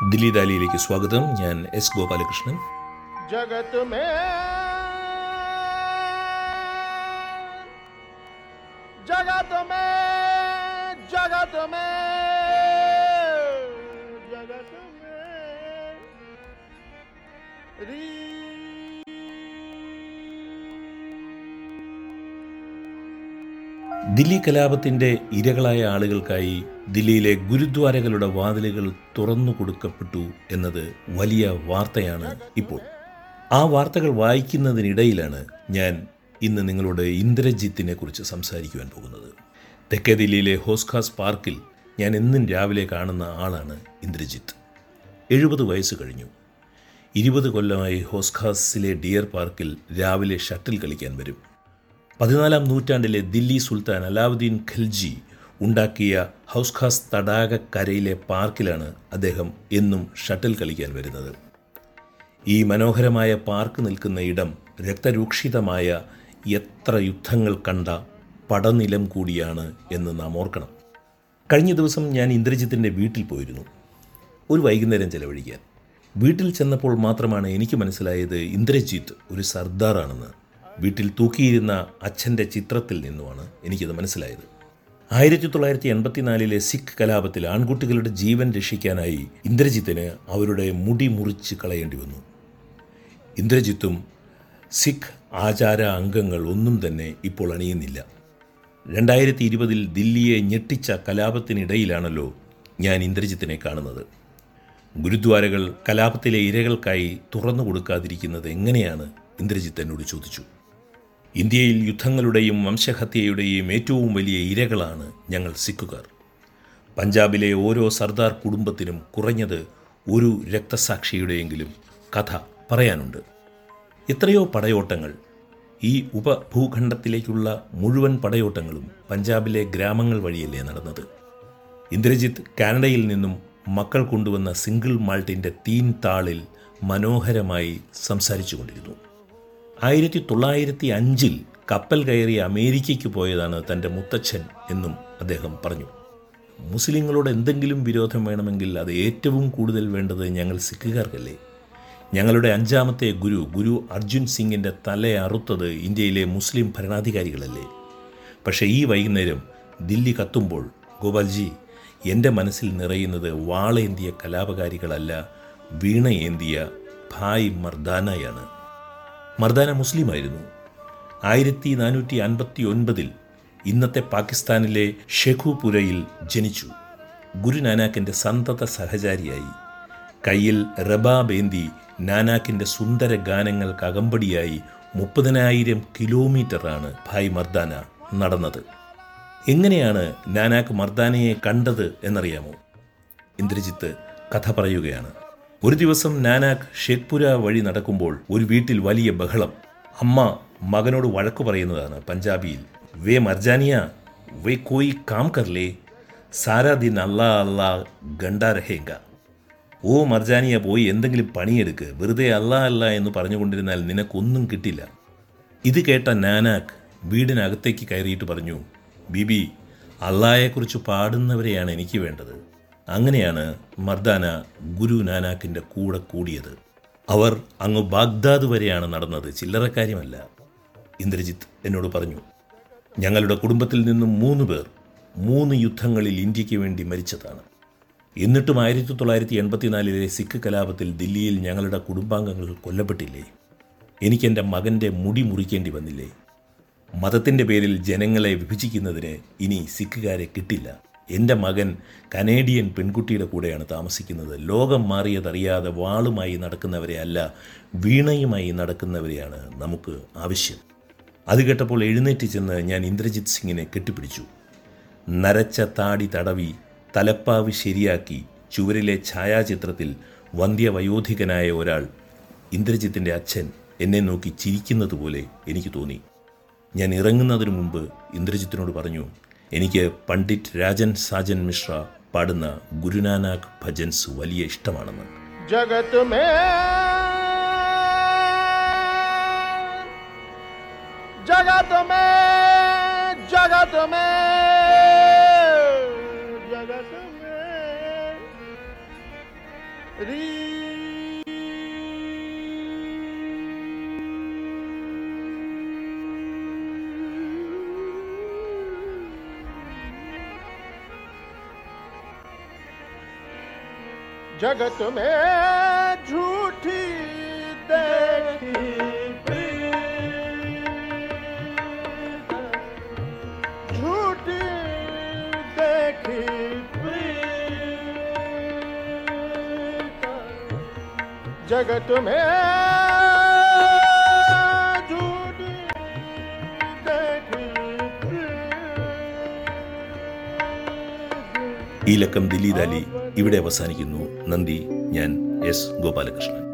ദില്ലി ഡാലിയിലേക്ക് സ്വാഗതം ഞാൻ എസ് ഗോപാലകൃഷ്ണൻ ജഗത് മേ ജഗത് മേ ജഗത് മേ ദില്ലി കലാപത്തിന്റെ ഇരകളായ ആളുകൾക്കായി ദില്ലിയിലെ ഗുരുദ്വാരകളുടെ വാതിലുകൾ തുറന്നു കൊടുക്കപ്പെട്ടു എന്നത് വലിയ വാർത്തയാണ് ഇപ്പോൾ. ആ വാർത്തകൾ വായിക്കുന്നതിനിടയിലാണ് ഞാൻ ഇന്ന് നിങ്ങളോട് ഇന്ദ്രജിത്തിനെ കുറിച്ച് സംസാരിക്കുവാൻ പോകുന്നത്. തെക്കേ ദില്ലിയിലെ ഹോസ്ഖാസ് പാർക്കിൽ ഞാൻ എന്നും രാവിലെ കാണുന്ന ആളാണ് ഇന്ദ്രജിത്ത്. എഴുപത് വയസ്സ് കഴിഞ്ഞു. ഇരുപത് കൊല്ലമായി ഹോസ്ഖാസിലെ ഡിയർ പാർക്കിൽ രാവിലെ ഷട്ടിൽ കളിക്കാൻ വരും. പതിനാലാം നൂറ്റാണ്ടിലെ ദില്ലി സുൽത്താൻ അലാവുദ്ദീൻ ഖൽജി ഉണ്ടാക്കിയ ഹൗസ് ഖാസ് തടാകക്കരയിലെ പാർക്കിലാണ് അദ്ദേഹം എന്നും ഷട്ടിൽ കളിക്കാൻ വരുന്നത്. ഈ മനോഹരമായ പാർക്ക് നിൽക്കുന്ന ഇടം രക്തരൂക്ഷിതമായ എത്ര യുദ്ധങ്ങൾ കണ്ട പടനിലം കൂടിയാണ് എന്ന് നാം ഓർക്കണം. കഴിഞ്ഞ ദിവസം ഞാൻ ഇന്ദ്രജിത്തിന്റെ വീട്ടിൽ പോയിരുന്നു. ഒരു വൈകുന്നേരം ചെലവഴിക്കാൻ. വീട്ടിൽ ചെന്നപ്പോൾ മാത്രമാണ് എനിക്ക് മനസ്സിലായത് ഇന്ദ്രജിത്ത് ഒരു സർദാറാണെന്ന്. വീട്ടിൽ തൂക്കിയിരുന്ന അച്ഛന്റെ ചിത്രത്തിൽ നിന്നുമാണ് എനിക്കത് മനസ്സിലായത്. ആയിരത്തി തൊള്ളായിരത്തി എൺപത്തിനാലിലെ സിഖ് കലാപത്തിൽ ആൺകുട്ടികളുടെ ജീവൻ രക്ഷിക്കാനായി ഇന്ദ്രജിത്തിന് അവരുടെ മുടി മുറിച്ച് കളയേണ്ടി വന്നു. ഇന്ദ്രജിത്തും സിഖ് ആചാര അംഗങ്ങൾ ഒന്നും തന്നെ ഇപ്പോൾ അണിയുന്നില്ല. രണ്ടായിരത്തി ഇരുപതിൽ ദില്ലിയെ ഞെട്ടിച്ച കലാപത്തിനിടയിലാണല്ലോ ഞാൻ ഇന്ദ്രജിത്തിനെ കാണുന്നത്. ഗുരുദ്വാരകൾ കലാപത്തിലെ ഇരകൾക്കായി തുറന്നു കൊടുക്കാതിരിക്കുന്നത് എങ്ങനെയാണ്? ഇന്ദ്രജിത്ത് എന്നോട് ചോദിച്ചു. ഇന്ത്യയിൽ യുദ്ധങ്ങളുടെയും വംശഹത്യയുടെയും ഏറ്റവും വലിയ ഇരകളാണ് ഞങ്ങൾ സിഖുകാർ. പഞ്ചാബിലെ ഓരോ സർദാർ കുടുംബത്തിനും കുറഞ്ഞത് ഒരു രക്തസാക്ഷിയുടെയെങ്കിലും കഥ പറയാനുണ്ട്. എത്രയോ പടയോട്ടങ്ങൾ ഈ ഉപഭൂഖണ്ഡത്തിലേക്കുള്ള മുഴുവൻ പടയോട്ടങ്ങളും പഞ്ചാബിലെ ഗ്രാമങ്ങൾ വഴിയല്ലേ നടന്നത്. ഇന്ദ്രജിത്ത് കാനഡയിൽ നിന്നും മക്കൾ കൊണ്ടുവന്ന സിംഗിൾ മാൾട്ടിന്റെ തീൻ താളിൽ മനോഹരമായി സംസാരിച്ചു കൊണ്ടിരുന്നു ആയിരത്തി തൊള്ളായിരത്തി അഞ്ചിൽ കപ്പൽ കയറി അമേരിക്കയ്ക്ക് പോയതാണ് തന്റെ മുത്തച്ഛൻ എന്നും അദ്ദേഹം പറഞ്ഞു. മുസ്ലിങ്ങളോട് എന്തെങ്കിലും വിരോധം വേണമെങ്കിൽ അത് ഏറ്റവും കൂടുതൽ വേണ്ടത് ഞങ്ങൾ സിഖുകാർക്കല്ലേ? ഞങ്ങളുടെ അഞ്ചാമത്തെ ഗുരു ഗുരു അർജുൻ സിംഗിന്റെ തല അറുത്തത് ഇന്ത്യയിലെ മുസ്ലിം ഭരണാധികാരികളല്ലേ? പക്ഷേ ഈ വൈകുന്നേരം ദില്ലി കത്തുമ്പോൾ ഗോപാൽജി എന്റെ മനസ്സിൽ നിറയുന്നത് വാളേന്തിയ കലാപകാരികളല്ല വീണയേന്തിയ ഭായ് മർദാനയാണ്. മർദാന മുസ്ലിമായിരുന്നു. ആയിരത്തി നാനൂറ്റി അൻപത്തി ഒൻപതിൽ ഇന്നത്തെ പാകിസ്ഥാനിലെ ഷെഖുപുരയിൽ ജനിച്ചു. ഗുരുനാനാക്കിന്റെ സന്തത സഹചാരിയായി. കയ്യിൽ റബാബേന്തി നാനാക്കിന്റെ സുന്ദര ഗാനങ്ങൾക്ക് അകമ്പടിയായി മുപ്പതിനായിരം കിലോമീറ്ററാണ് ഭായ് മർദാന നടന്നത്. എങ്ങനെയാണ് നാനാക്ക് മർദാനയെ കണ്ടത് എന്നറിയാമോ? ഇന്ദ്രജിത്ത് കഥ പറയുകയാണ്. ഒരു ദിവസം നാനാക്ക് ഷേഖ്പുര വഴി നടക്കുമ്പോൾ ഒരു വീട്ടിൽ വലിയ ബഹളം. അമ്മ മകനോട് വഴക്കു പറയുന്നതാണ് പഞ്ചാബിയിൽ. വേ മർജാനിയ വേ കോയി കാം കർലേ സാരാ ദിൻ അല്ലാ അല്ലാ ഗണ്ടാ രഹേങ്ക. ഓ മർജാനിയ പോയി എന്തെങ്കിലും പണിയെടുക്ക്. വെറുതെ അല്ലാ അല്ല എന്ന് പറഞ്ഞുകൊണ്ടിരുന്നാൽ നിനക്കൊന്നും കിട്ടില്ല. ഇത് കേട്ട നാനാക്ക് വീടിനകത്തേക്ക് കയറിയിട്ട് പറഞ്ഞു ബിബി അള്ളായെക്കുറിച്ച് പാടുന്നവരെയാണ് എനിക്ക് വേണ്ടത്. അങ്ങനെയാണ് മർദാന ഗുരു നാനാക്കിന്റെ കൂടെ കൂടിയത്. അവർ അങ്ങ് ബാഗ്ദാദ് വരെയാണ് നടന്നത്. ചില്ലറക്കാര്യമല്ല ഇന്ദ്രജിത്ത് എന്നോട് പറഞ്ഞു ഞങ്ങളുടെ കുടുംബത്തിൽ നിന്നും മൂന്ന് പേർ മൂന്ന് യുദ്ധങ്ങളിൽ ഇന്ത്യയ്ക്ക് വേണ്ടി മരിച്ചതാണ്. എന്നിട്ടും ആയിരത്തി തൊള്ളായിരത്തി എൺപത്തിനാലിലെ സിഖ് കലാപത്തിൽ ദില്ലിയിൽ ഞങ്ങളുടെ കുടുംബാംഗങ്ങൾ കൊല്ലപ്പെട്ടില്ലേ? എനിക്കെന്റെ മകന്റെ മുടി മുറിക്കേണ്ടി വന്നില്ലേ? മതത്തിന്റെ പേരിൽ ജനങ്ങളെ വിഭജിക്കുന്നതിന് ഇനി സിഖുകാരെ കിട്ടില്ല. എന്റെ മകൻ കനേഡിയൻ പെൺകുട്ടിയുടെ കൂടെയാണ് താമസിക്കുന്നത്. ലോകം മാറിയതറിയാതെ വാളുമായി നടക്കുന്നവരെ അല്ല വീണയുമായി നടക്കുന്നവരെയാണ് നമുക്ക് ആവശ്യം. അത് കേട്ടപ്പോൾ എഴുന്നേറ്റ് ചെന്ന് ഞാൻ ഇന്ദ്രജിത് സിംഗിനെ കെട്ടിപ്പിടിച്ചു. നരച്ച താടി തടവി തലപ്പാവ് ശരിയാക്കി ചുവരിലെ ഛായാചിത്രത്തിൽ വന്ധ്യവയോധികനായ ഒരാൾ ഇന്ദ്രജിത്തിന്റെ അച്ഛൻ എന്നെ നോക്കി ചിരിക്കുന്നത് പോലെ എനിക്ക് തോന്നി. ഞാൻ ഇറങ്ങുന്നതിന് മുമ്പ് ഇന്ദ്രജിത്തിനോട് പറഞ്ഞു എനിക്ക് പണ്ഡിറ്റ് രാജൻ സാജൻ മിശ്ര പാടുന്ന ഗുരുനാനാക് ഭജൻസ് വലിയ ഇഷ്ടമാണെന്ന്. ജഗത് മേ ജഗത് മേ ജഗത് മേ जगत में झूठी देखी। झूठी देखी। जगत में झूठी देखी। प्रीत, ഇവിടെ അവസാനിക്കുന്നു. നന്ദി. ഞാൻ എസ് ഗോപാലകൃഷ്ണൻ.